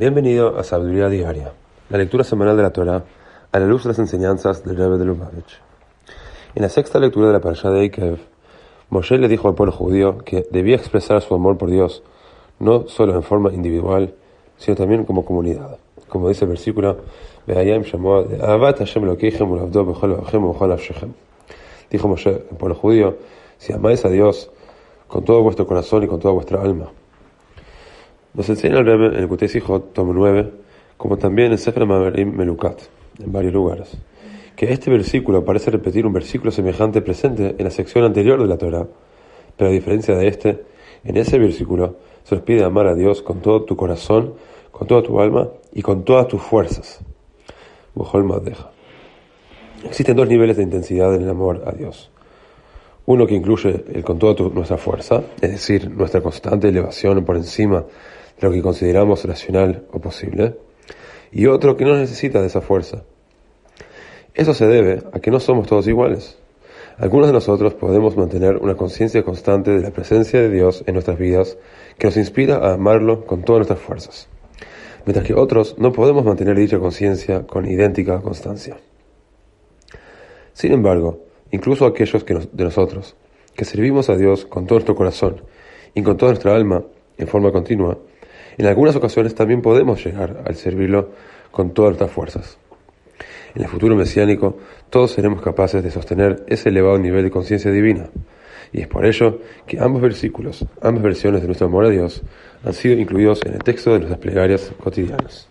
Bienvenido a Sabiduría Diaria, la lectura semanal de la Torah a la luz de las enseñanzas del Rebbe de Lubavitch. En la sexta lectura de la parasha de Eikev, Moshe le dijo al pueblo judío que debía expresar su amor por Dios no solo en forma individual, sino también como comunidad. Como dice el versículo, Dijo Moshe, el pueblo judío, si amáis a Dios con todo vuestro corazón y con toda vuestra alma. Nos enseña el Rebbe en el Kutei tomo 9, como también en Sefer Maverim Melukat, en varios lugares, que este versículo parece repetir un versículo semejante presente en la sección anterior de la Torah, pero a diferencia de este, en ese versículo se nos pide amar a Dios con todo tu corazón, con toda tu alma y con todas tus fuerzas. deja. Existen dos niveles de intensidad en el amor a Dios. Uno que incluye el con toda nuestra fuerza, es decir, nuestra constante elevación por encima de lo que consideramos racional o posible, y otro que no necesita de esa fuerza. Eso se debe a que no somos todos iguales. Algunos de nosotros podemos mantener una conciencia constante de la presencia de Dios en nuestras vidas que nos inspira a amarlo con todas nuestras fuerzas, mientras que otros no podemos mantener dicha conciencia con idéntica constancia. Sin embargo, incluso aquellos que de nosotros que servimos a Dios con todo nuestro corazón y con toda nuestra alma en forma continua, en algunas ocasiones también podemos llegar al servirlo con todas nuestras fuerzas. En el futuro mesiánico, todos seremos capaces de sostener ese elevado nivel de conciencia divina. Y es por ello que ambos versículos, ambas versiones de nuestro amor a Dios, han sido incluidos en el texto de nuestras plegarias cotidianas.